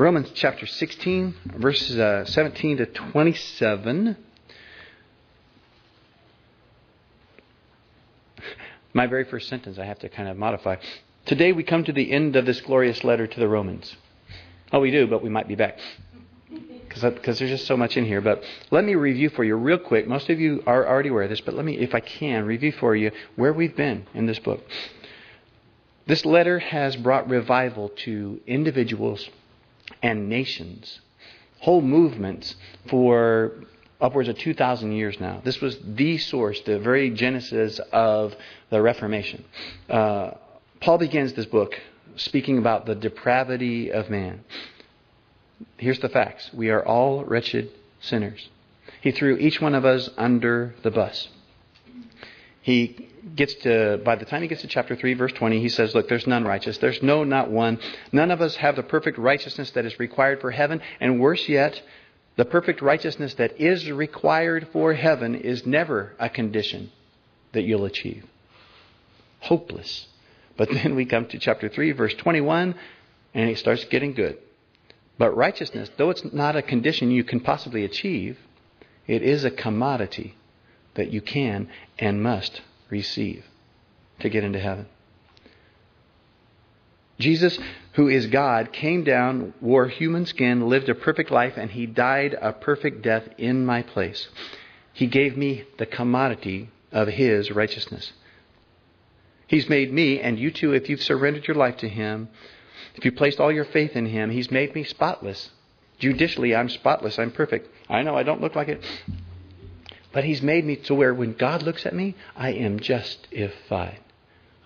Romans chapter 16, verses uh, 17 to 27. My very first sentence I have to kind of modify. Today we come to the end of this glorious letter to the Romans. Oh, we do, but we might be back. Because there's just so much in here. But let me review for you real quick. Most of you are already aware of this, but let me, if I can, review for you where we've been in this book. This letter has brought revival to individuals and nations, whole movements for upwards of 2,000 years now. This was the source, the very genesis of the Reformation. Uh, Paul begins this book speaking about the depravity of man. Here's the facts we are all wretched sinners. He threw each one of us under the bus. He gets to, by the time he gets to chapter 3, verse 20, he says, Look, there's none righteous. There's no, not one. None of us have the perfect righteousness that is required for heaven. And worse yet, the perfect righteousness that is required for heaven is never a condition that you'll achieve. Hopeless. But then we come to chapter 3, verse 21, and it starts getting good. But righteousness, though it's not a condition you can possibly achieve, it is a commodity that you can and must receive to get into heaven. Jesus, who is God, came down, wore human skin, lived a perfect life, and he died a perfect death in my place. He gave me the commodity of his righteousness. He's made me, and you too, if you've surrendered your life to him, if you placed all your faith in him, he's made me spotless. Judicially, I'm spotless. I'm perfect. I know I don't look like it. But he's made me to where when God looks at me, I am justified.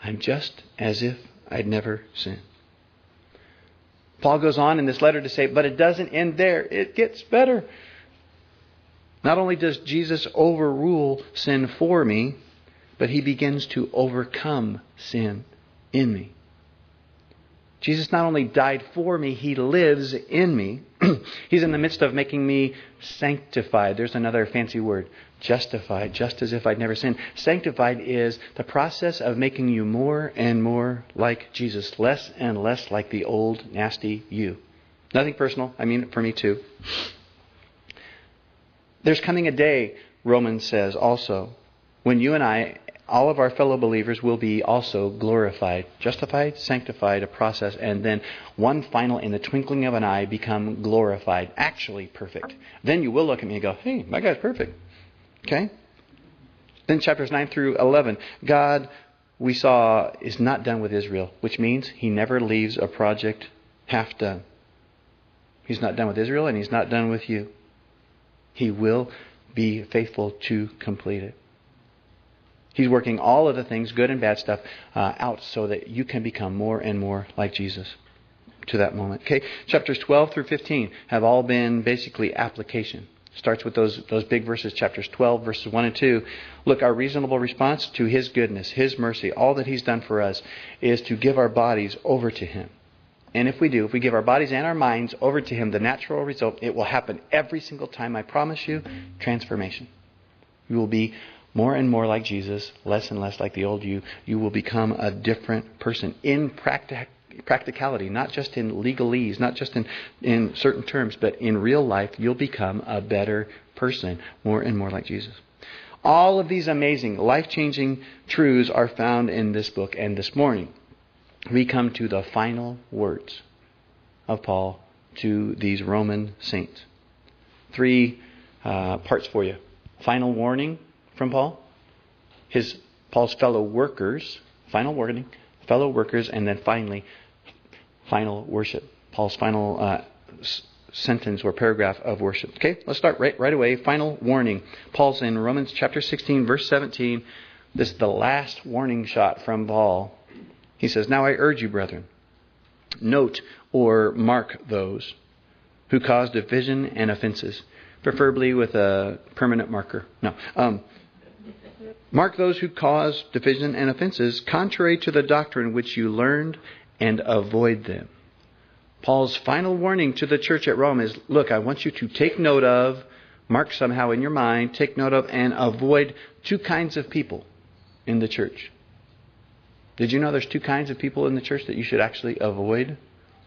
I'm just as if I'd never sinned. Paul goes on in this letter to say, but it doesn't end there. It gets better. Not only does Jesus overrule sin for me, but he begins to overcome sin in me. Jesus not only died for me, he lives in me. He's in the midst of making me sanctified. There's another fancy word justified, just as if I'd never sinned. Sanctified is the process of making you more and more like Jesus, less and less like the old, nasty you. Nothing personal. I mean, it for me too. There's coming a day, Romans says also, when you and I all of our fellow believers will be also glorified, justified, sanctified, a process, and then one final, in the twinkling of an eye, become glorified, actually perfect. Then you will look at me and go, hey, that guy's perfect. Okay? Then chapters 9 through 11. God, we saw, is not done with Israel, which means he never leaves a project half done. He's not done with Israel, and he's not done with you. He will be faithful to complete it. He's working all of the things, good and bad stuff, uh, out so that you can become more and more like Jesus to that moment. Okay, chapters 12 through 15 have all been basically application. Starts with those, those big verses, chapters 12, verses 1 and 2. Look, our reasonable response to His goodness, His mercy, all that He's done for us is to give our bodies over to Him. And if we do, if we give our bodies and our minds over to Him, the natural result, it will happen every single time. I promise you, transformation. You will be more and more like Jesus, less and less like the old you, you will become a different person in practic- practicality, not just in legalese, not just in, in certain terms, but in real life, you'll become a better person, more and more like Jesus. All of these amazing, life changing truths are found in this book, and this morning we come to the final words of Paul to these Roman saints. Three uh, parts for you. Final warning, from Paul? His Paul's fellow workers, final warning, fellow workers, and then finally, final worship. Paul's final uh, s- sentence or paragraph of worship. Okay, let's start right, right away. Final warning. Paul's in Romans chapter 16, verse 17. This is the last warning shot from Paul. He says, Now I urge you, brethren, note or mark those who cause division and offenses, preferably with a permanent marker. No. Um, Mark those who cause division and offenses contrary to the doctrine which you learned and avoid them. Paul's final warning to the church at Rome is look, I want you to take note of, mark somehow in your mind, take note of, and avoid two kinds of people in the church. Did you know there's two kinds of people in the church that you should actually avoid?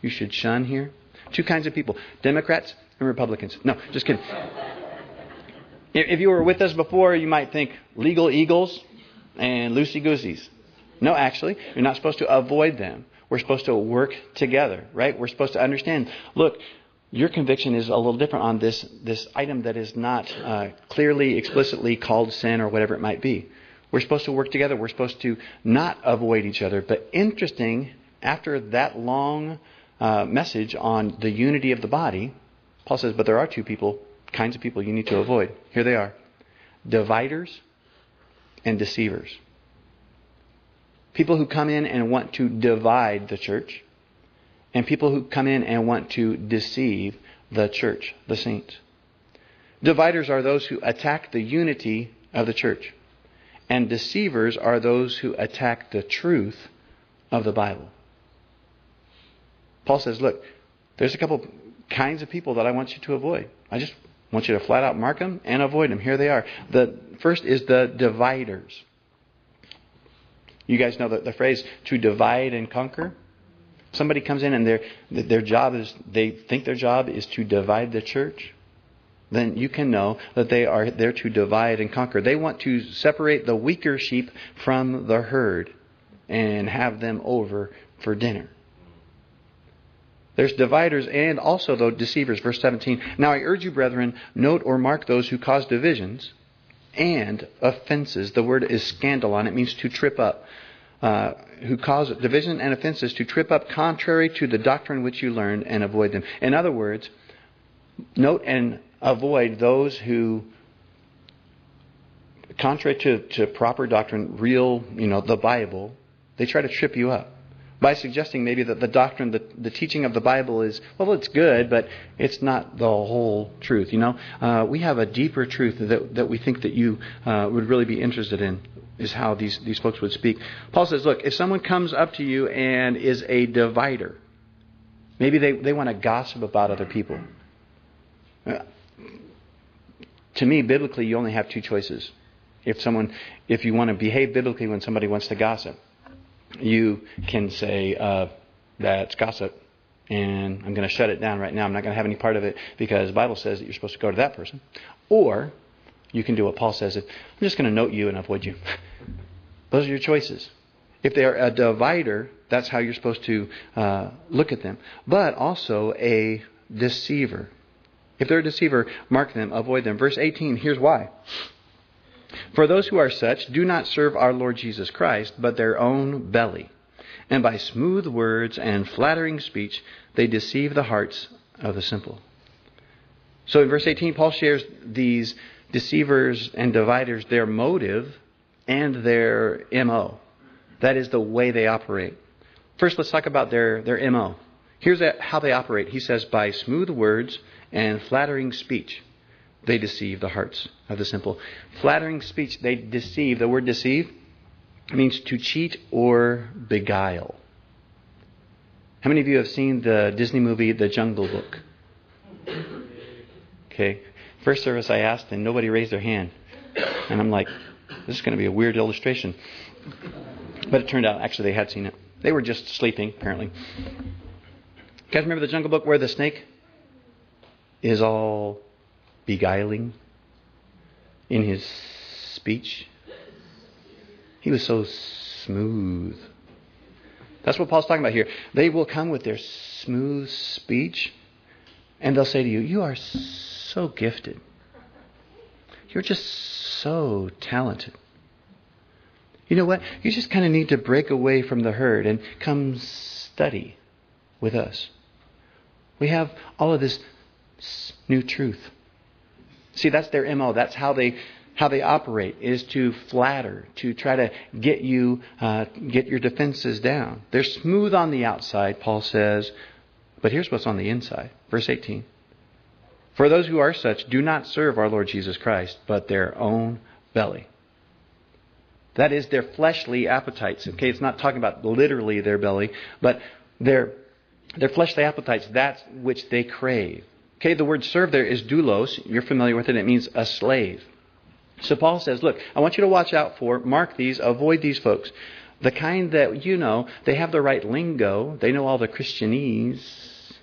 You should shun here? Two kinds of people Democrats and Republicans. No, just kidding. If you were with us before, you might think legal eagles and loosey gooseys. No, actually, you're not supposed to avoid them. We're supposed to work together, right? We're supposed to understand. Look, your conviction is a little different on this this item that is not uh, clearly, explicitly called sin or whatever it might be. We're supposed to work together. We're supposed to not avoid each other. But interesting, after that long uh, message on the unity of the body, Paul says, but there are two people, kinds of people you need to avoid. Here they are dividers and deceivers. People who come in and want to divide the church, and people who come in and want to deceive the church, the saints. Dividers are those who attack the unity of the church, and deceivers are those who attack the truth of the Bible. Paul says, Look, there's a couple kinds of people that I want you to avoid. I just want you to flat out mark them and avoid them. Here they are. The first is the dividers. You guys know the, the phrase to divide and conquer? Somebody comes in and their their job is they think their job is to divide the church, then you can know that they are there to divide and conquer. They want to separate the weaker sheep from the herd and have them over for dinner. There's dividers and also, though, deceivers. Verse 17. Now I urge you, brethren, note or mark those who cause divisions and offenses. The word is scandalon. It means to trip up. Uh, who cause division and offenses to trip up contrary to the doctrine which you learned and avoid them. In other words, note and avoid those who, contrary to, to proper doctrine, real, you know, the Bible, they try to trip you up by suggesting maybe that the doctrine, the, the teaching of the Bible is, well, it's good, but it's not the whole truth. You know, uh, we have a deeper truth that, that we think that you uh, would really be interested in, is how these, these folks would speak. Paul says, look, if someone comes up to you and is a divider, maybe they, they want to gossip about other people. Uh, to me, biblically, you only have two choices. If someone, if you want to behave biblically when somebody wants to gossip, you can say, uh, that's gossip, and I'm going to shut it down right now. I'm not going to have any part of it because the Bible says that you're supposed to go to that person. Or you can do what Paul says. I'm just going to note you and avoid you. Those are your choices. If they are a divider, that's how you're supposed to uh, look at them. But also a deceiver. If they're a deceiver, mark them, avoid them. Verse 18, here's why. For those who are such do not serve our Lord Jesus Christ, but their own belly. And by smooth words and flattering speech, they deceive the hearts of the simple. So in verse 18, Paul shares these deceivers and dividers, their motive and their MO. That is the way they operate. First, let's talk about their, their MO. Here's how they operate. He says, by smooth words and flattering speech they deceive the hearts of the simple. Flattering speech, they deceive. The word deceive means to cheat or beguile. How many of you have seen the Disney movie The Jungle Book? Okay. First service I asked and nobody raised their hand. And I'm like, this is going to be a weird illustration. But it turned out actually they had seen it. They were just sleeping, apparently. You guys remember the Jungle Book where the snake is all beguiling in his speech. He was so smooth. That's what Paul's talking about here. They will come with their smooth speech and they'll say to you, You are so gifted. You're just so talented. You know what? You just kind of need to break away from the herd and come study with us. We have all of this new truth. See, that's their MO. That's how they how they operate is to flatter, to try to get you uh, get your defenses down. They're smooth on the outside, Paul says, but here's what's on the inside. Verse 18. For those who are such do not serve our Lord Jesus Christ, but their own belly. That is their fleshly appetites. Okay, it's not talking about literally their belly, but their their fleshly appetites, that which they crave. Okay, the word serve there is doulos. You're familiar with it. It means a slave. So Paul says, look, I want you to watch out for, mark these, avoid these folks. The kind that, you know, they have the right lingo, they know all the Christianese,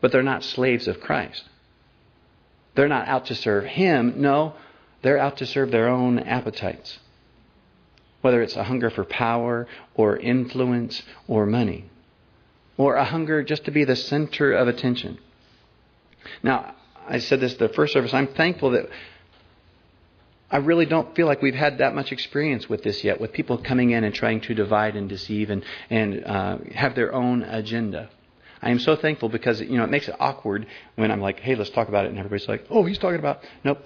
but they're not slaves of Christ. They're not out to serve Him. No, they're out to serve their own appetites, whether it's a hunger for power or influence or money, or a hunger just to be the center of attention. Now, I said this the first service. I'm thankful that I really don't feel like we've had that much experience with this yet, with people coming in and trying to divide and deceive and, and uh, have their own agenda. I am so thankful because you know it makes it awkward when I'm like, "Hey, let's talk about it," and everybody's like, "Oh, he's talking about." Nope.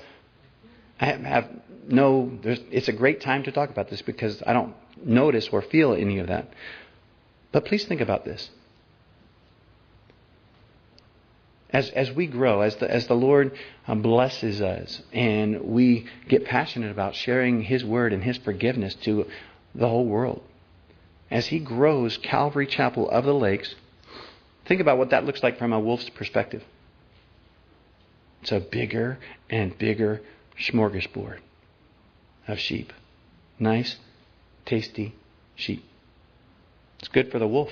I have, have no. it's a great time to talk about this because I don't notice or feel any of that. But please think about this. As, as we grow, as the, as the Lord um, blesses us, and we get passionate about sharing His word and His forgiveness to the whole world, as He grows Calvary Chapel of the Lakes, think about what that looks like from a wolf's perspective. It's a bigger and bigger smorgasbord of sheep. Nice, tasty sheep. It's good for the wolf.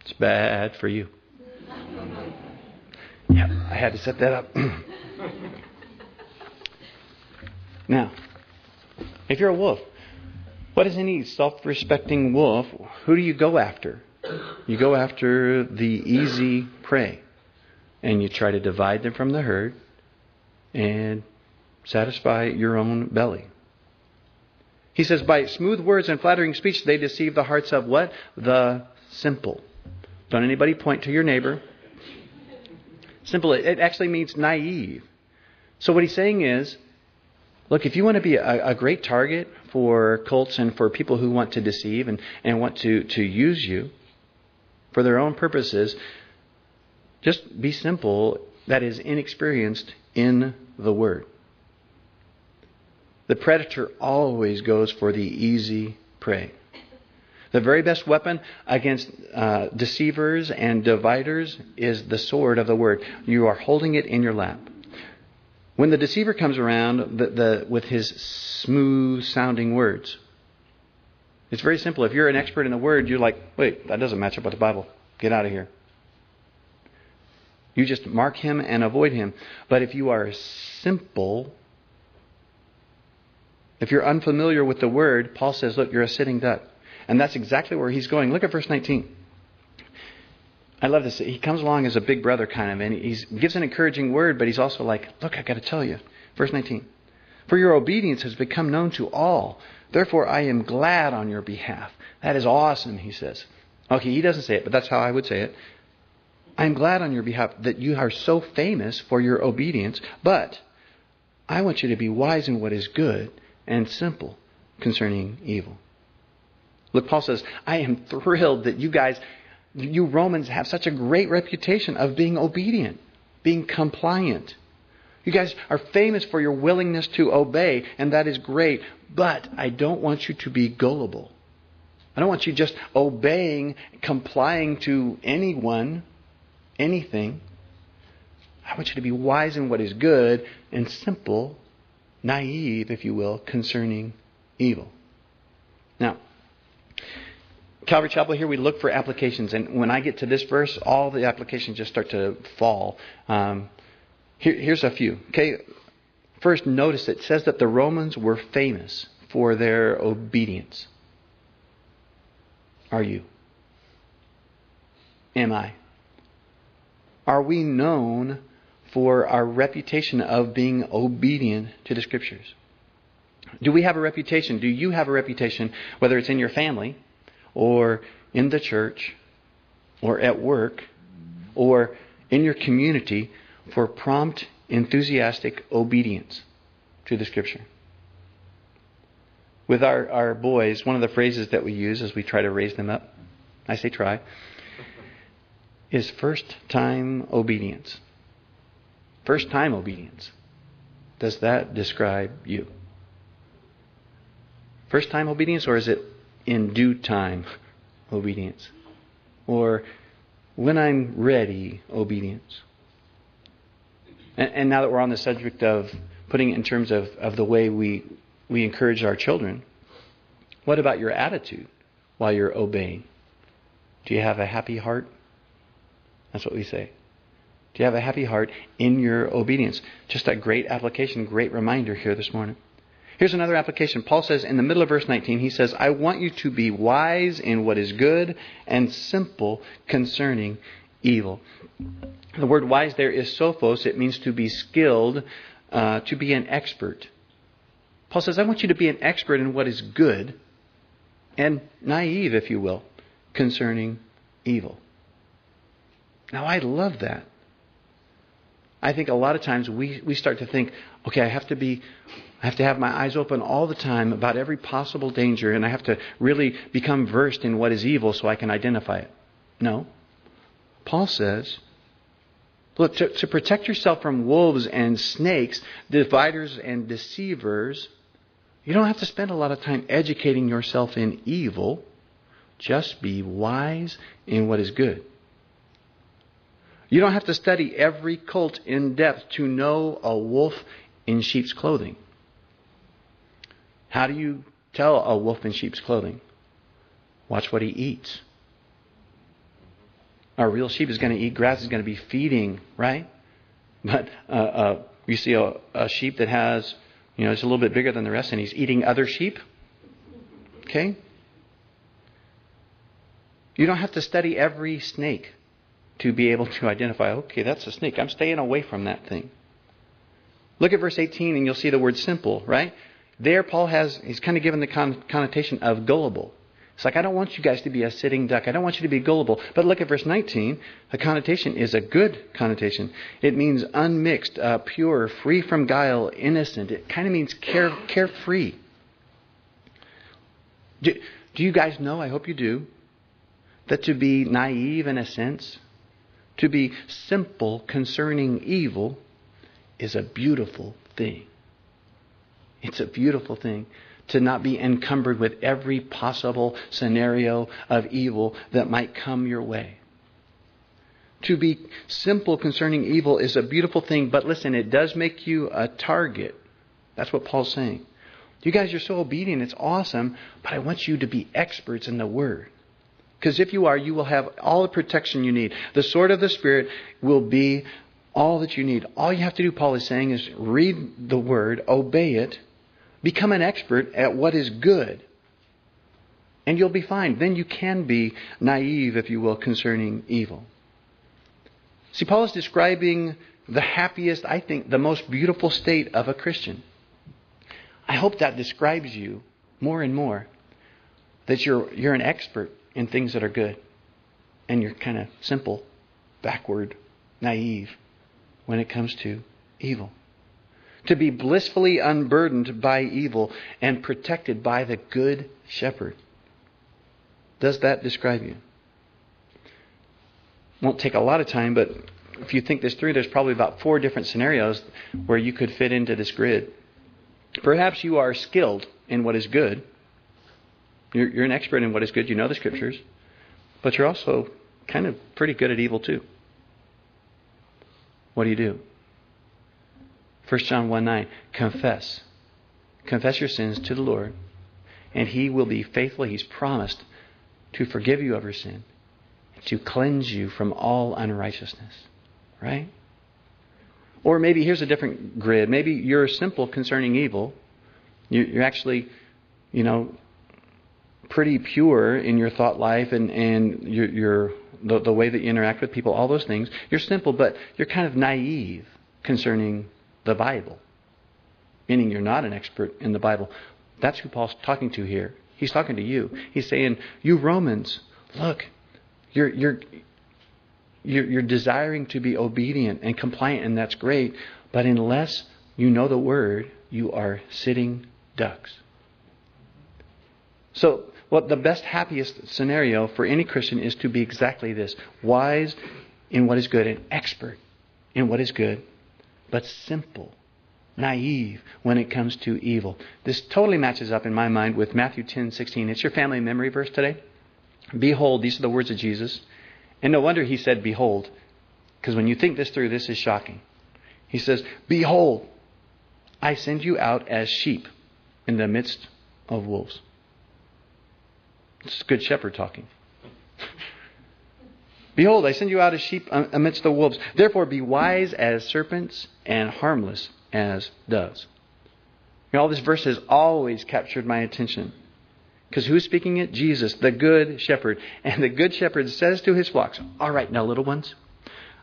It's bad for you. I had to set that up. now, if you're a wolf, what is any self respecting wolf? Who do you go after? You go after the easy prey. And you try to divide them from the herd and satisfy your own belly. He says, by smooth words and flattering speech, they deceive the hearts of what? The simple. Don't anybody point to your neighbor. Simple. It actually means naive. So what he's saying is, look, if you want to be a, a, great target for cults and for people who want to deceive and, and want to, to use you for their own purposes, just be simple, that is, inexperienced in the Word. The predator always goes for the easy prey. The very best weapon against uh, deceivers and dividers is the sword of the word. You are holding it in your lap. When the deceiver comes around the, the, with his smooth sounding words, it's very simple. If you're an expert in the word, you're like, wait, that doesn't match up with the Bible. Get out of here. You just mark him and avoid him. But if you are simple, if you're unfamiliar with the word, Paul says, look, you're a sitting duck. And that's exactly where he's going. Look at verse 19. I love this. He comes along as a big brother kind of, and he gives an encouraging word, but he's also like, Look, I've got to tell you. Verse 19. For your obedience has become known to all. Therefore, I am glad on your behalf. That is awesome, he says. Okay, he doesn't say it, but that's how I would say it. I am glad on your behalf that you are so famous for your obedience, but I want you to be wise in what is good and simple concerning evil. Look, Paul says, I am thrilled that you guys, you Romans, have such a great reputation of being obedient, being compliant. You guys are famous for your willingness to obey, and that is great. But I don't want you to be gullible. I don't want you just obeying, complying to anyone, anything. I want you to be wise in what is good and simple, naive, if you will, concerning evil. Now, Calvary Chapel here, we look for applications, and when I get to this verse, all the applications just start to fall. Um, here, here's a few. Okay, first, notice it says that the Romans were famous for their obedience. Are you? Am I? Are we known for our reputation of being obedient to the Scriptures? Do we have a reputation? Do you have a reputation, whether it's in your family? Or in the church or at work or in your community for prompt, enthusiastic obedience to the Scripture. With our, our boys, one of the phrases that we use as we try to raise them up, I say try, is first time obedience. First time obedience. Does that describe you? First time obedience, or is it in due time obedience. Or when I'm ready obedience. And, and, now that we're on the subject of putting it in terms of, of the way we, we encourage our children, what about your attitude while you're obeying? Do you have a happy heart? That's what we say. Do you have a happy heart in your obedience? Just a great application, great reminder here this morning. Here's another application. Paul says in the middle of verse 19, he says, I want you to be wise in what is good and simple concerning evil. The word wise there is sophos. It means to be skilled, uh, to be an expert. Paul says, I want you to be an expert in what is good and naive, if you will, concerning evil. Now, I love that. I think a lot of times we, we start to think, okay, I have to be, I have to have my eyes open all the time about every possible danger, and I have to really become versed in what is evil so I can identify it. No. Paul says, look, to, to protect yourself from wolves and snakes, dividers and deceivers, you don't have to spend a lot of time educating yourself in evil. Just be wise in what is good. You don't have to study every cult in depth to know a wolf in sheep's clothing. How do you tell a wolf in sheep's clothing? Watch what he eats. A real sheep is going to eat grass, is going to be feeding, right? But uh, uh, you see a, a sheep that has, you know, it's a little bit bigger than the rest and he's eating other sheep. Okay? You don't have to study every snake to be able to identify, okay, that's a snake. I'm staying away from that thing. Look at verse 18 and you'll see the word simple, right? There, Paul has, he's kind of given the con- connotation of gullible. It's like, I don't want you guys to be a sitting duck. I don't want you to be gullible. But look at verse 19. The connotation is a good connotation. It means unmixed, uh, pure, free from guile, innocent. It kind of means care, carefree. Do, do you guys know, I hope you do, that to be naive in a sense to be simple concerning evil is a beautiful thing. It's a beautiful thing to not be encumbered with every possible scenario of evil that might come your way. To be simple concerning evil is a beautiful thing, but listen, it does make you a target. That's what Paul's saying. You guys are so obedient, it's awesome, but I want you to be experts in the Word. Because if you are, you will have all the protection you need. The sword of the Spirit will be all that you need. All you have to do, Paul is saying, is read the Word, obey it, become an expert at what is good, and you'll be fine. Then you can be naive, if you will, concerning evil. See, Paul is describing the happiest, I think, the most beautiful state of a Christian. I hope that describes you more and more. That you're, you're an expert in things that are good. And you're kind of simple, backward, naive when it comes to evil. To be blissfully unburdened by evil and protected by the good shepherd. Does that describe you? Won't take a lot of time, but if you think this through, there's probably about four different scenarios where you could fit into this grid. Perhaps you are skilled in what is good you're, you're an expert in what is good. You know the scriptures. But you're also kind of pretty good at evil too. What do you do? 1 John 1 9. Confess. Confess your sins to the Lord, and He will be faithful. He's promised to forgive you of your sin, to cleanse you from all unrighteousness. Right? Or maybe here's a different grid. Maybe you're simple concerning evil. You're actually, you know, pretty pure in your thought life and, and your, your the, the way that you interact with people, all those things. You're simple, but you're kind of naive concerning the Bible, meaning you're not an expert in the Bible. That's who Paul's talking to here. He's talking to you. He's saying, "You Romans, look, you're you're you're, you're desiring to be obedient and compliant, and that's great. But unless you know the Word, you are sitting ducks." So what the best, happiest scenario for any Christian is to be exactly this wise in what is good and expert in what is good, but simple, naive when it comes to evil. This totally matches up in my mind with Matthew 10 16. It's your family memory verse today. Behold, these are the words of Jesus. And no wonder he said, Behold, because when you think this through, this is shocking. He says, Behold, I send you out as sheep in the midst of wolves. It's Good Shepherd talking. Behold, I send you out as sheep amidst the wolves. Therefore, be wise as serpents and harmless as doves. You know, all this verse has always captured my attention. Because who's speaking it? Jesus, the good shepherd. And the good shepherd says to his flocks, All right, now, little ones,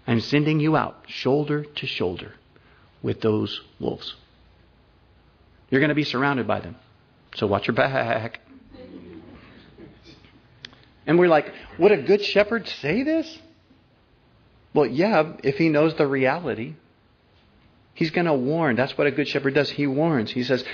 I'm sending you out shoulder to shoulder with those wolves. You're going to be surrounded by them. So watch your back. And we're like, would a good shepherd say this? Well, yeah, if he knows the reality. He's going to warn. That's what a good shepherd does. He warns. He says,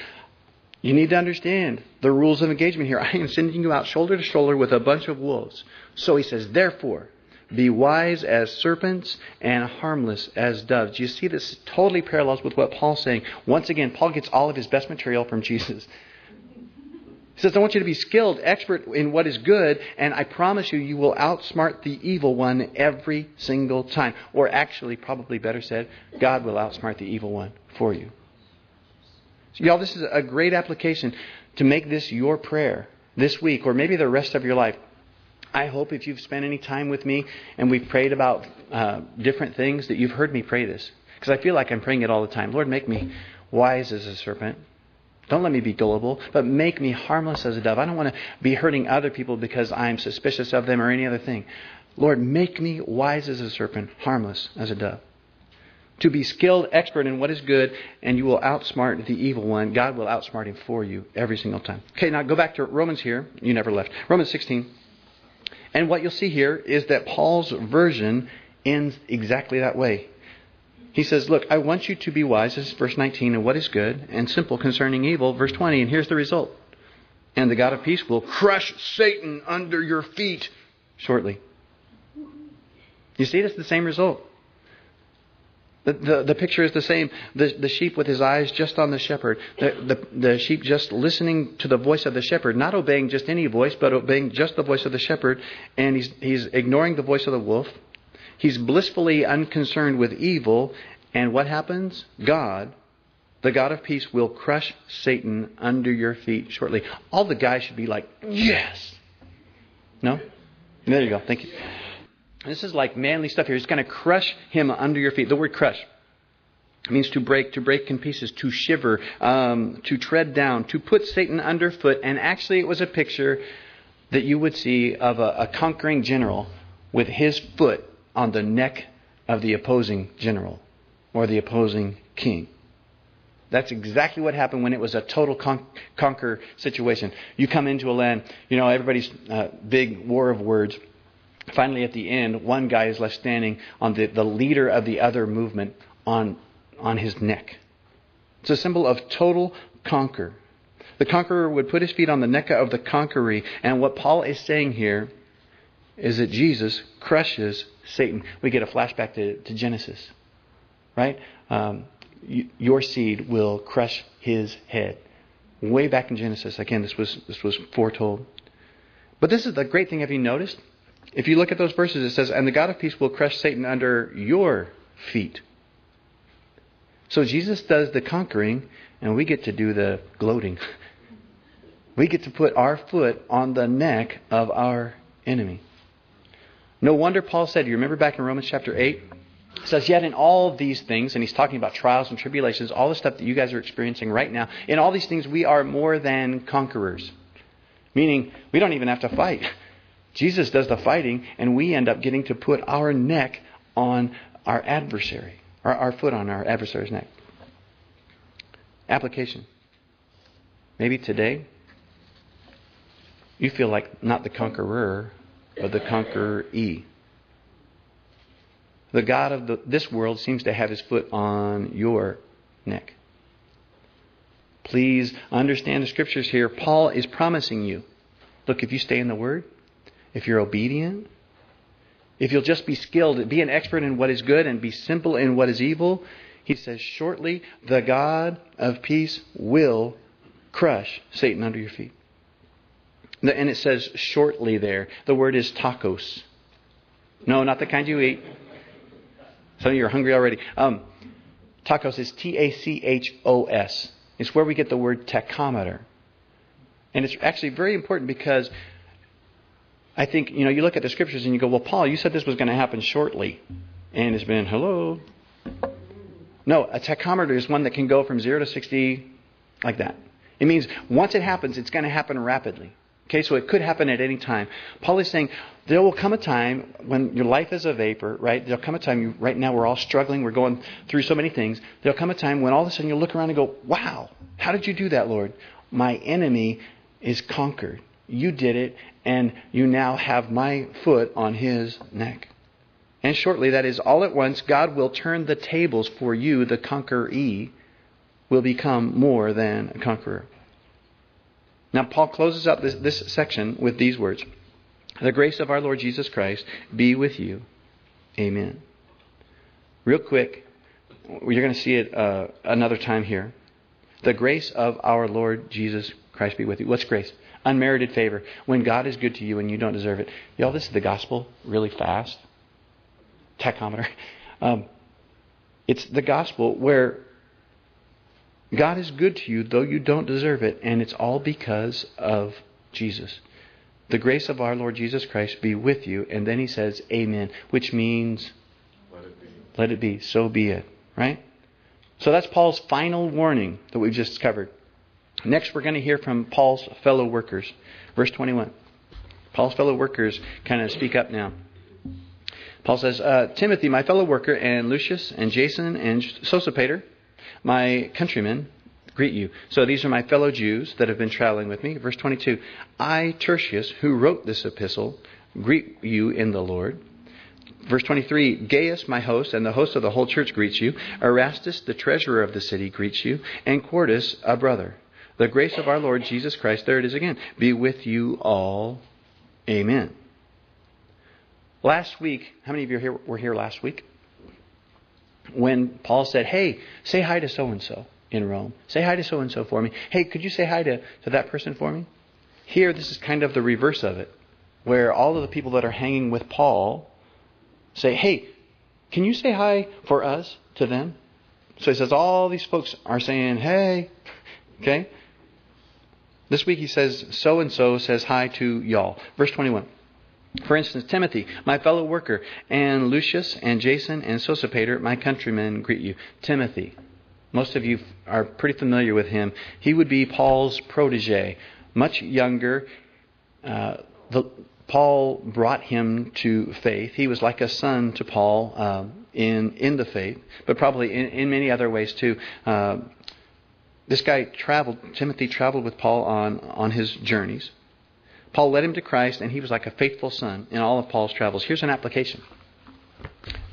you need to understand the rules of engagement here. I am sending you out shoulder to shoulder with a bunch of wolves. So he says, therefore, be wise as serpents and harmless as doves. You see, this totally parallels with what Paul's saying. Once again, Paul gets all of his best material from Jesus. Says, I want you to be skilled, expert in what is good, and I promise you, you will outsmart the evil one every single time. Or actually, probably better said, God will outsmart the evil one for you. So, y'all, this is a great application to make this your prayer this week, or maybe the rest of your life. I hope if you've spent any time with me and we've prayed about uh, different things that you've heard me pray this. Because I feel like I'm praying it all the time. Lord, make me wise as a serpent don't let me be gullible, but make me harmless as a dove. I don't want to be hurting other people because I'm suspicious of them or any other thing. Lord, make me wise as a serpent, harmless as a dove. To be skilled, expert in what is good, and you will outsmart the evil one. God will outsmart him for you every single time. Okay, now go back to Romans here. You never left. Romans 16. And what you'll see here is that Paul's version ends exactly that way. He says, Look, I want you to be wise, this is verse 19, and what is good, and simple concerning evil, verse 20, and here's the result. And the God of peace will crush Satan under your feet shortly. You see, it's the same result. The, the, the, picture is the same. The, the sheep with his eyes just on the shepherd. The, the, the sheep just listening to the voice of the shepherd, not obeying just any voice, but obeying just the voice of the shepherd. And he's, he's ignoring the voice of the wolf. He's blissfully unconcerned with evil. And what happens? God, the God of peace, will crush Satan under your feet shortly. All the guys should be like, yes. No? There you go. Thank you. This is like manly stuff here. He's going to crush him under your feet. The word crush means to break, to break in pieces, to shiver, um, to tread down, to put Satan underfoot. And actually, it was a picture that you would see of a, a conquering general with his foot on the neck of the opposing general or the opposing king. That's exactly what happened when it was a total con- conquer situation. You come into a land, you know, everybody's uh, big war of words. Finally, at the end, one guy is left standing on the, the leader of the other movement on, on his neck. It's a symbol of total conquer. The conqueror would put his feet on the neck of the conqueree. And what Paul is saying here is that Jesus crushes Satan. We get a flashback to, to Genesis, right? Um, your seed will crush his head. Way back in Genesis, again, this was this was foretold. But this is the great thing. Have you noticed? If you look at those verses, it says, "And the God of peace will crush Satan under your feet." So Jesus does the conquering, and we get to do the gloating. we get to put our foot on the neck of our enemy. No wonder Paul said, you remember back in Romans chapter 8? It says, Yet in all these things, and he's talking about trials and tribulations, all the stuff that you guys are experiencing right now, in all these things we are more than conquerors. Meaning, we don't even have to fight. Jesus does the fighting, and we end up getting to put our neck on our adversary, or our foot on our adversary's neck. Application. Maybe today, you feel like not the conqueror, of the conqueror E. The God of the, this world seems to have his foot on your neck. Please understand the scriptures here. Paul is promising you look, if you stay in the Word, if you're obedient, if you'll just be skilled, be an expert in what is good and be simple in what is evil, he says, shortly, the God of peace will crush Satan under your feet. And it says shortly there. The word is tachos. No, not the kind you eat. Some of you are hungry already. Um, tachos is T A C H O S. It's where we get the word tachometer. And it's actually very important because I think, you know, you look at the scriptures and you go, well, Paul, you said this was going to happen shortly. And it's been, hello. No, a tachometer is one that can go from 0 to 60 like that. It means once it happens, it's going to happen rapidly. Okay, so it could happen at any time. Paul is saying there will come a time when your life is a vapor, right? There'll come a time, you, right now we're all struggling, we're going through so many things. There'll come a time when all of a sudden you'll look around and go, wow, how did you do that, Lord? My enemy is conquered. You did it, and you now have my foot on his neck. And shortly, that is, all at once, God will turn the tables for you, the conqueree, will become more than a conqueror. Now, Paul closes up this, this section with these words The grace of our Lord Jesus Christ be with you. Amen. Real quick, you're going to see it uh, another time here. The grace of our Lord Jesus Christ be with you. What's grace? Unmerited favor. When God is good to you and you don't deserve it. Y'all, this is the gospel really fast. Tachometer. Um, it's the gospel where God is good to you, though you don't deserve it, and it's all because of Jesus. The grace of our Lord Jesus Christ be with you. And then he says, Amen, which means, let it be. Let it be. So be it. Right? So that's Paul's final warning that we've just covered. Next, we're going to hear from Paul's fellow workers. Verse 21. Paul's fellow workers kind of speak up now. Paul says, uh, Timothy, my fellow worker, and Lucius, and Jason, and Sosipater, my countrymen greet you. So these are my fellow Jews that have been traveling with me. Verse 22 I, Tertius, who wrote this epistle, greet you in the Lord. Verse 23 Gaius, my host, and the host of the whole church greets you. Erastus, the treasurer of the city, greets you. And Quartus, a brother. The grace of our Lord Jesus Christ, there it is again, be with you all. Amen. Last week, how many of you were here last week? When Paul said, Hey, say hi to so and so in Rome. Say hi to so and so for me. Hey, could you say hi to, to that person for me? Here, this is kind of the reverse of it, where all of the people that are hanging with Paul say, Hey, can you say hi for us to them? So he says, All these folks are saying, Hey, okay? This week he says, So and so says hi to y'all. Verse 21. For instance, Timothy, my fellow worker, and Lucius and Jason and Sosipater, my countrymen, greet you. Timothy, most of you are pretty familiar with him. He would be Paul's protege, much younger. Uh, the, Paul brought him to faith. He was like a son to Paul uh, in in the faith, but probably in, in many other ways too. Uh, this guy traveled. Timothy traveled with Paul on on his journeys. Paul led him to Christ, and he was like a faithful son in all of Paul's travels. Here's an application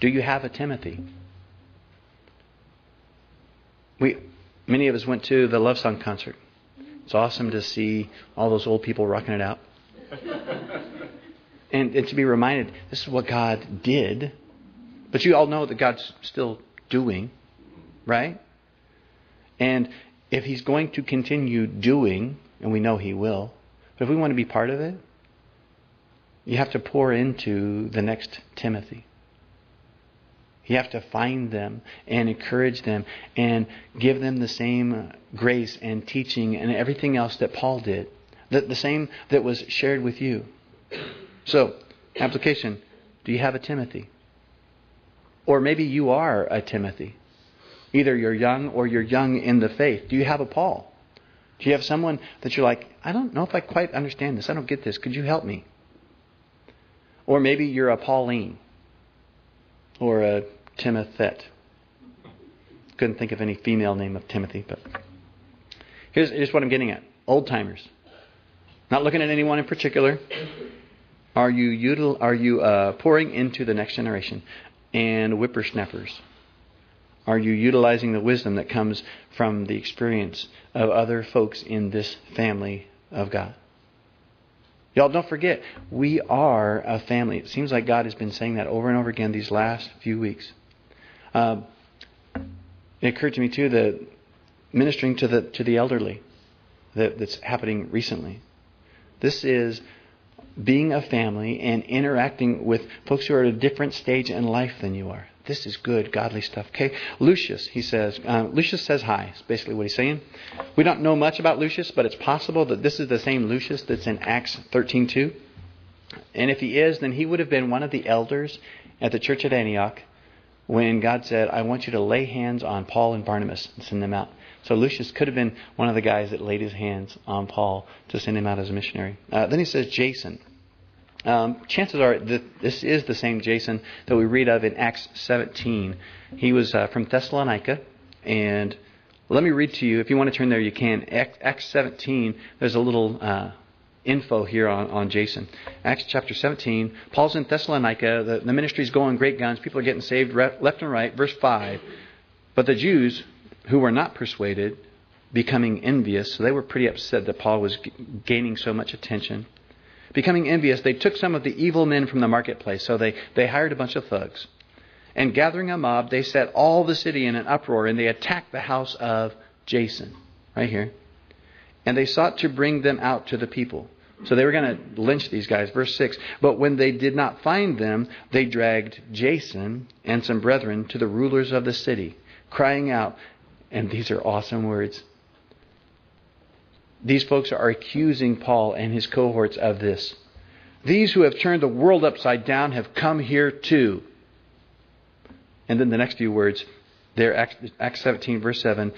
Do you have a Timothy? We, many of us went to the Love Song concert. It's awesome to see all those old people rocking it out. and, and to be reminded, this is what God did. But you all know that God's still doing, right? And if He's going to continue doing, and we know He will, but if we want to be part of it, you have to pour into the next Timothy. You have to find them and encourage them and give them the same grace and teaching and everything else that Paul did. The, the same that was shared with you. So, application do you have a Timothy? Or maybe you are a Timothy. Either you're young or you're young in the faith. Do you have a Paul? Do you have someone that you're like, I don't know if I quite understand this. I don't get this. Could you help me? Or maybe you're a Pauline or a Timothette. Couldn't think of any female name of Timothy, but here's, here's what I'm getting at old timers. Not looking at anyone in particular. Are you, util, are you uh, pouring into the next generation? And whippersnappers. Are you utilizing the wisdom that comes from the experience of other folks in this family of God? Y'all don't forget, we are a family. It seems like God has been saying that over and over again these last few weeks. Um, it occurred to me too that ministering to the to the elderly that, that's happening recently. This is being a family and interacting with folks who are at a different stage in life than you are. This is good, godly stuff. Okay, Lucius, he says. Uh, Lucius says hi. Is basically what he's saying. We don't know much about Lucius, but it's possible that this is the same Lucius that's in Acts 13:2. And if he is, then he would have been one of the elders at the church at Antioch when God said, I want you to lay hands on Paul and Barnabas and send them out. So Lucius could have been one of the guys that laid his hands on Paul to send him out as a missionary. Uh, then he says Jason. Um, chances are that this is the same Jason that we read of in Acts 17. He was uh, from Thessalonica, and let me read to you. If you want to turn there, you can. Acts 17, there's a little uh, info here on, on Jason. Acts chapter 17, Paul's in Thessalonica. The, the ministry's going great guns. People are getting saved left and right. Verse 5. But the Jews who were not persuaded, becoming envious, so they were pretty upset that Paul was g- gaining so much attention. Becoming envious, they took some of the evil men from the marketplace. So they, they hired a bunch of thugs. And gathering a mob, they set all the city in an uproar and they attacked the house of Jason. Right here. And they sought to bring them out to the people. So they were going to lynch these guys. Verse 6. But when they did not find them, they dragged Jason and some brethren to the rulers of the city, crying out, and these are awesome words. These folks are accusing Paul and his cohorts of this. These who have turned the world upside down have come here too. And then the next few words, they're Acts 17, verse 7,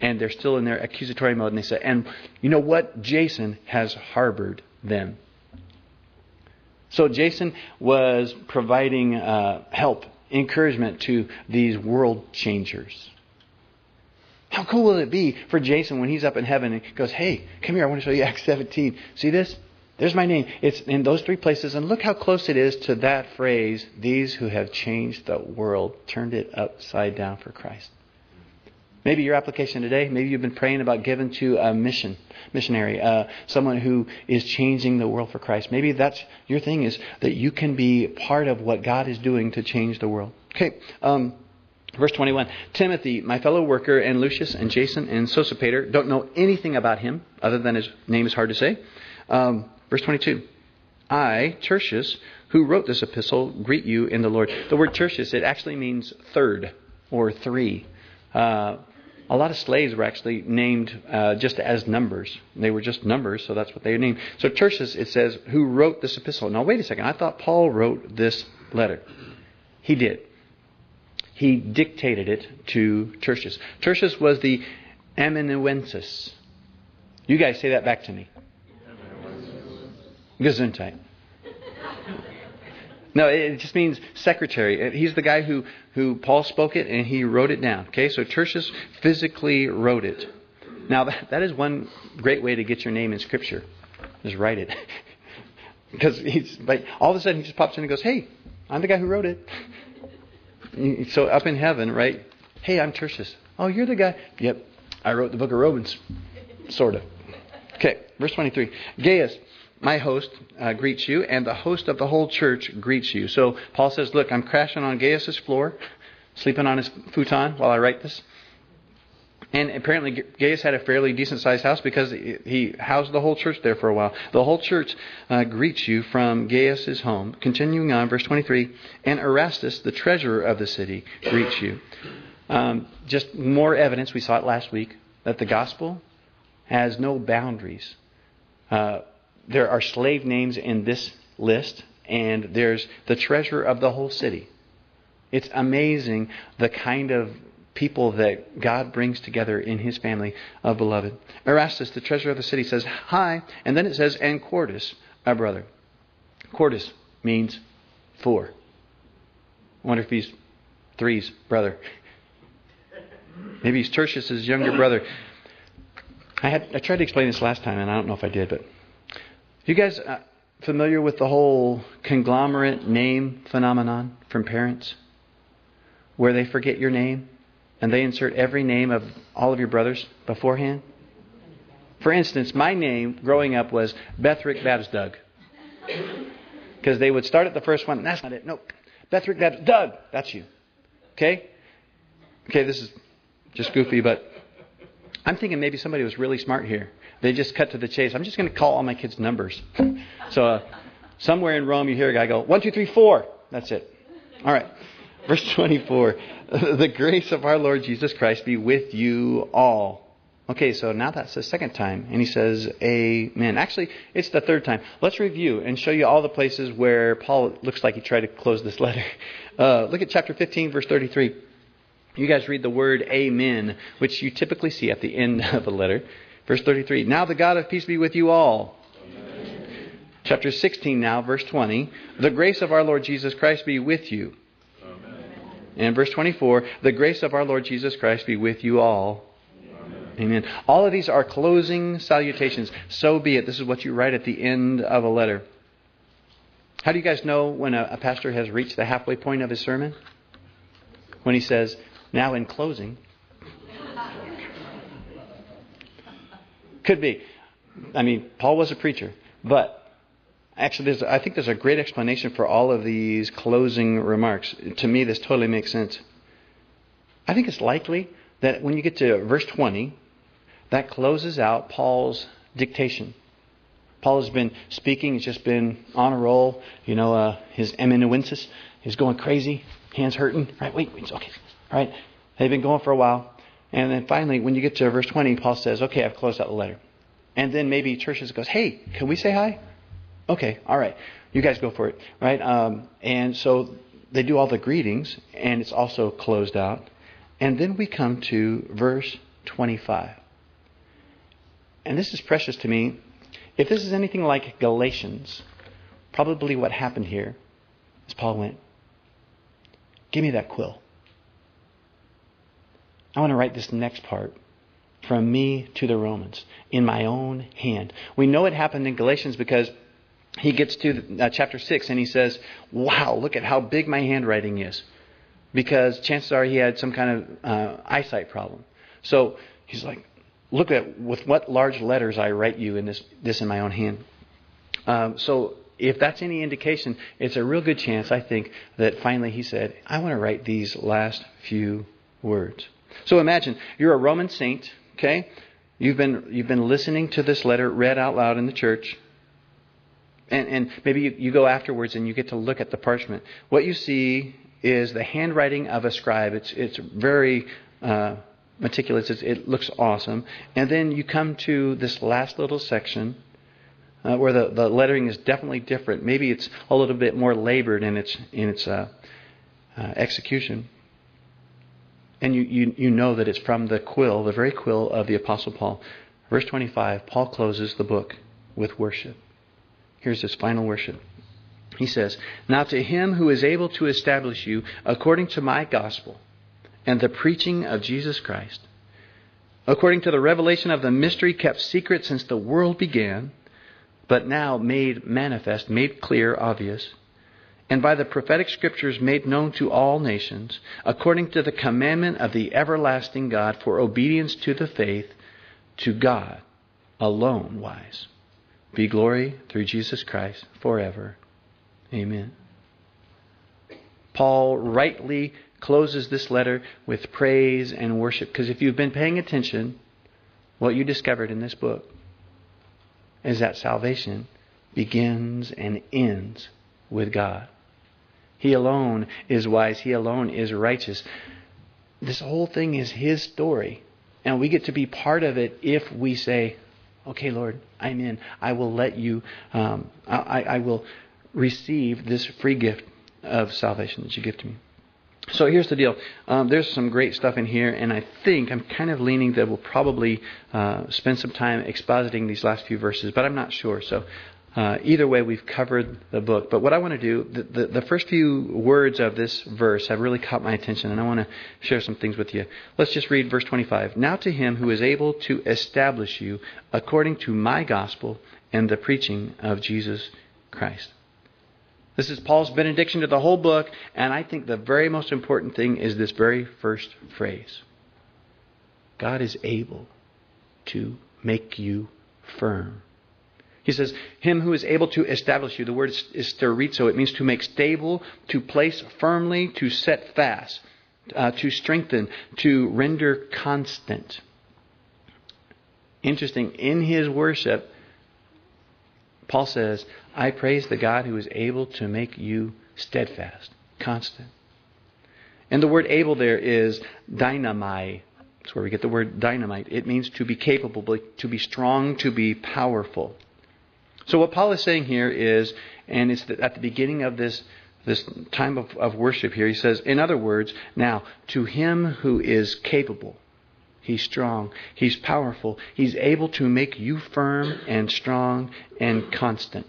and they're still in their accusatory mode, and they say, and you know what? Jason has harbored them. So Jason was providing uh, help, encouragement to these world changers. How cool will it be for Jason when he's up in heaven and goes, Hey, come here, I want to show you Acts 17. See this? There's my name. It's in those three places, and look how close it is to that phrase, these who have changed the world, turned it upside down for Christ. Maybe your application today, maybe you've been praying about giving to a mission, missionary, uh, someone who is changing the world for Christ. Maybe that's your thing is that you can be part of what God is doing to change the world. Okay, um, Verse 21 Timothy, my fellow worker, and Lucius and Jason and Sosipater don't know anything about him other than his name is hard to say. Um, verse 22 I, Tertius, who wrote this epistle, greet you in the Lord. The word Tertius, it actually means third or three. Uh, a lot of slaves were actually named uh, just as numbers. They were just numbers, so that's what they named. So Tertius, it says, who wrote this epistle. Now, wait a second. I thought Paul wrote this letter. He did he dictated it to Tertius. Tertius was the amanuensis. You guys say that back to me. Gesundheit. No, it just means secretary. Uh, he's the guy who, who Paul spoke it and he wrote it down. Okay, so Tertius physically wrote it. Now, that, that is one great way to get your name in Scripture. Just write it. because he's like, all of a sudden he just pops in and goes, hey, I'm the guy who wrote it. So up in heaven, right? Hey, I'm Tertius. Oh, you're the guy. Yep, I wrote the book of Romans. Sort of. Okay, verse 23. Gaius, my host, uh, greets you, and the host of the whole church greets you. So Paul says, Look, I'm crashing on Gaius's floor, sleeping on his futon while I write this. And apparently, Gaius had a fairly decent sized house because he housed the whole church there for a while. The whole church uh, greets you from Gaius's home. Continuing on, verse 23 And Erastus, the treasurer of the city, greets you. Um, just more evidence, we saw it last week, that the gospel has no boundaries. Uh, there are slave names in this list, and there's the treasurer of the whole city. It's amazing the kind of people that God brings together in his family of beloved. Erastus, the treasurer of the city, says, Hi. And then it says, And Quartus, our brother. Quartus means four. I wonder if he's three's brother. Maybe he's Tertius's younger brother. I had I tried to explain this last time, and I don't know if I did, but you guys uh, familiar with the whole conglomerate name phenomenon from parents, where they forget your name and they insert every name of all of your brothers beforehand? For instance, my name growing up was Bethrick Babs Doug. Because they would start at the first one. That's not it. Nope. Bethrick Babs Doug. That's you. Okay? Okay, this is just goofy, but I'm thinking maybe somebody was really smart here. They just cut to the chase. I'm just going to call all my kids' numbers. So uh, somewhere in Rome, you hear a guy go, one, two, three, four. That's it. All right. Verse 24 The grace of our Lord Jesus Christ be with you all. Okay, so now that's the second time. And he says, Amen. Actually, it's the third time. Let's review and show you all the places where Paul looks like he tried to close this letter. Uh, look at chapter 15, verse 33. You guys read the word Amen, which you typically see at the end of a letter. Verse 33. Now the God of peace be with you all. Amen. Chapter 16 now, verse 20. The grace of our Lord Jesus Christ be with you. Amen. And verse 24. The grace of our Lord Jesus Christ be with you all. Amen. All of these are closing salutations. So be it. This is what you write at the end of a letter. How do you guys know when a, a pastor has reached the halfway point of his sermon? When he says, Now in closing. Could be. I mean, Paul was a preacher, but actually, there's, I think there's a great explanation for all of these closing remarks. To me, this totally makes sense. I think it's likely that when you get to verse 20, that closes out Paul's dictation. Paul has been speaking, he's just been on a roll. You know, uh, his amanuensis is going crazy, hands hurting. Right, wait, wait, okay. Right, they've been going for a while. And then finally, when you get to verse 20, Paul says, okay, I've closed out the letter. And then maybe Tertius goes, hey, can we say hi? Okay, all right. You guys go for it, right? Um, and so they do all the greetings, and it's also closed out. And then we come to verse 25 and this is precious to me, if this is anything like Galatians, probably what happened here is Paul went, Give me that quill. I want to write this next part from me to the Romans in my own hand. We know it happened in Galatians because he gets to uh, chapter 6 and he says, Wow, look at how big my handwriting is. Because chances are he had some kind of uh, eyesight problem. So he's like, look at with what large letters I write you in this, this in my own hand. Um, so if that's any indication, it's a real good chance, I think, that finally he said, I want to write these last few words. So imagine you're a Roman saint, okay? You've been, you've been listening to this letter read out loud in the church. And, and maybe you, you go afterwards and you get to look at the parchment. What you see is the handwriting of a scribe. It's, it's very uh, meticulous. it looks awesome. And then you come to this last little section uh, where the, the lettering is definitely different. Maybe it's a little bit more labored in its in its uh, uh, execution. And you, you, you know that it's from the quill, the very quill of the Apostle Paul. Verse 25, Paul closes the book with worship. Here's his final worship. He says, Now to him who is able to establish you according to my gospel and the preaching of Jesus Christ, according to the revelation of the mystery kept secret since the world began, but now made manifest, made clear, obvious, and by the prophetic scriptures made known to all nations, according to the commandment of the everlasting God for obedience to the faith, to God alone wise. Be glory through Jesus Christ forever. Amen. Paul rightly closes this letter with praise and worship. Because if you've been paying attention, what you discovered in this book is that salvation begins and ends with God. He alone is wise, He alone is righteous. This whole thing is His story. And we get to be part of it if we say, Okay, Lord, I'm in. I will let you, um, I, I will receive this free gift of salvation that you give to me. So here's the deal. Um, there's some great stuff in here, and I think I'm kind of leaning that we'll probably uh, spend some time expositing these last few verses, but I'm not sure. So uh, either way, we've covered the book. But what I want to do, the, the, the, first few words of this verse have really caught my attention, and I want to share some things with you. Let's just read verse 25. Now to him who is able to establish you according to my gospel and the preaching of Jesus Christ. This is Paul's benediction to the whole book, and I think the very most important thing is this very first phrase God is able to make you firm. He says, Him who is able to establish you. The word is sterizo. It means to make stable, to place firmly, to set fast, uh, to strengthen, to render constant. Interesting. In his worship, Paul says, I praise the God who is able to make you steadfast, constant. And the word able there is dynamai. That's where we get the word dynamite. It means to be capable, to be strong, to be powerful. So what Paul is saying here is, and it's at the beginning of this this time of, of worship here, he says, in other words, now to him who is capable, he's strong, he's powerful, he's able to make you firm and strong and constant.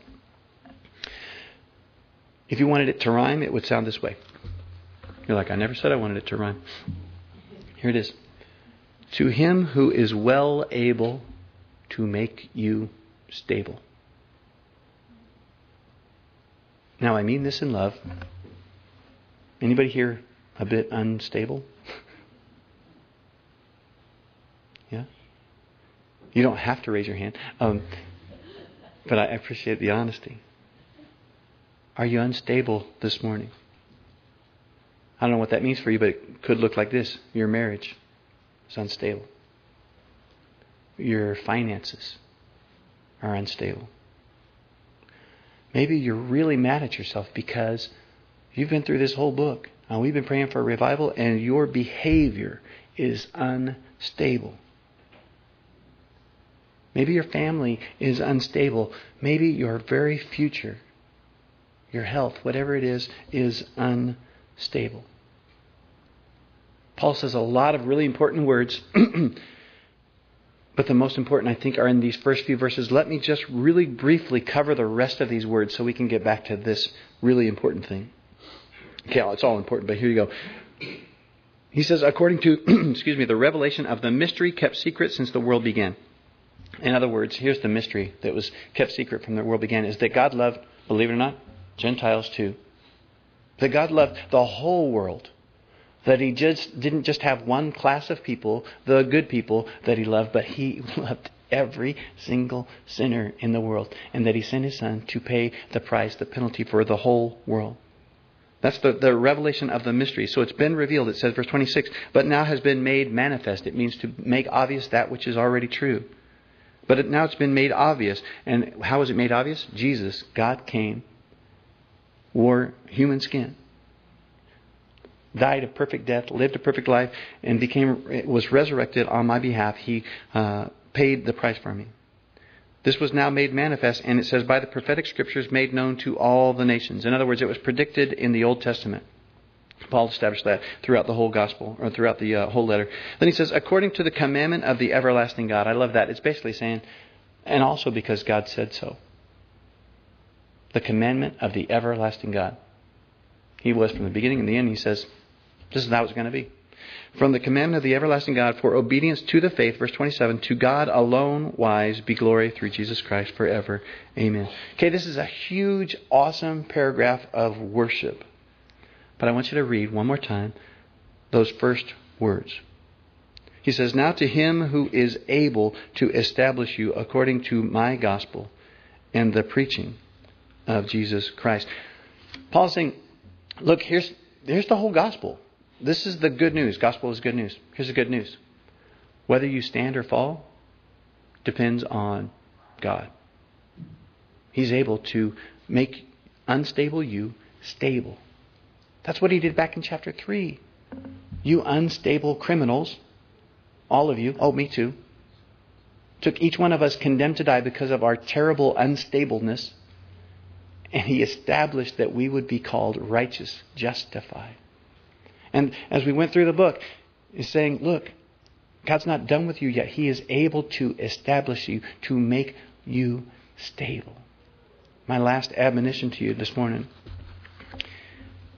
If you wanted it to rhyme, it would sound this way. You're like, I never said I wanted it to rhyme. Here it is. To him who is well able to make you stable. Now, I mean this in love. Anybody here a bit unstable? yeah? You don't have to raise your hand. Um, but I appreciate the honesty. Are you unstable this morning? I don't know what that means for you, but it could look like this your marriage is unstable, your finances are unstable. Maybe you're really mad at yourself because you've been through this whole book and we've been praying for a revival and your behavior is unstable. Maybe your family is unstable. Maybe your very future, your health, whatever it is, is unstable. Paul says a lot of really important words But the most important, I think, are in these first few verses. Let me just really briefly cover the rest of these words so we can get back to this really important thing. Okay, it's all important, but here you go. He says, according to, excuse me, the revelation of the mystery kept secret since the world began. In other words, here's the mystery that was kept secret from the world began is that God loved, believe it or not, Gentiles too. That God loved the whole world that he just didn't just have one class of people, the good people that he loved, but he loved every single sinner in the world, and that he sent his son to pay the price, the penalty for the whole world. That's the, the revelation of the mystery. So it's been revealed. It says, verse 26, but now has been made manifest. It means to make obvious that which is already true. But it, now it's been made obvious. And how was it made obvious? Jesus, God came, wore human skin, died a perfect death, lived a perfect life, and became was resurrected on my behalf. He uh, paid the price for me. This was now made manifest, and it says, by the prophetic scriptures made known to all the nations. In other words, it was predicted in the Old Testament. Paul established that throughout the whole gospel, or throughout the uh, whole letter. Then he says, according to the commandment of the everlasting God. I love that. It's basically saying, and also because God said so. The commandment of the everlasting God. He was from the beginning and the end. He says, this is how it's going to be. From the commandment of the everlasting God for obedience to the faith, verse 27, to God alone wise be glory through Jesus Christ forever. Amen. Okay, this is a huge, awesome paragraph of worship. But I want you to read one more time those first words. He says, Now to him who is able to establish you according to my gospel and the preaching of Jesus Christ. Paul's saying, Look, here's, here's the whole gospel. This is the good news. Gospel is good news. Here's the good news. Whether you stand or fall depends on God. He's able to make unstable you stable. That's what he did back in chapter 3. You unstable criminals, all of you, oh, me too, took each one of us condemned to die because of our terrible unstableness, and he established that we would be called righteous, justified. And as we went through the book, he's saying, look, God's not done with you yet. He is able to establish you, to make you stable. My last admonition to you this morning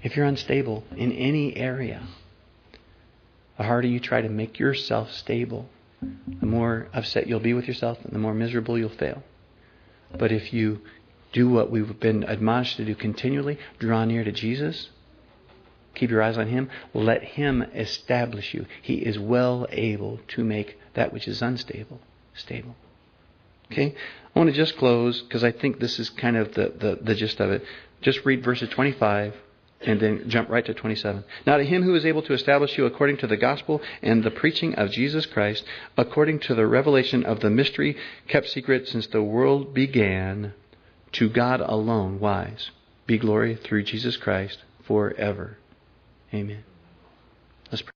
if you're unstable in any area, the harder you try to make yourself stable, the more upset you'll be with yourself and the more miserable you'll fail. But if you do what we've been admonished to do continually, draw near to Jesus, Keep your eyes on Him. Let Him establish you. He is well able to make that which is unstable stable. Okay? I want to just close because I think this is kind of the, the, the gist of it. Just read verses 25 and then jump right to 27. Now to him who is able to establish you according to the gospel and the preaching of Jesus Christ, according to the revelation of the mystery kept secret since the world began, to God alone wise, be glory through Jesus Christ forever. Amen. Let's pray.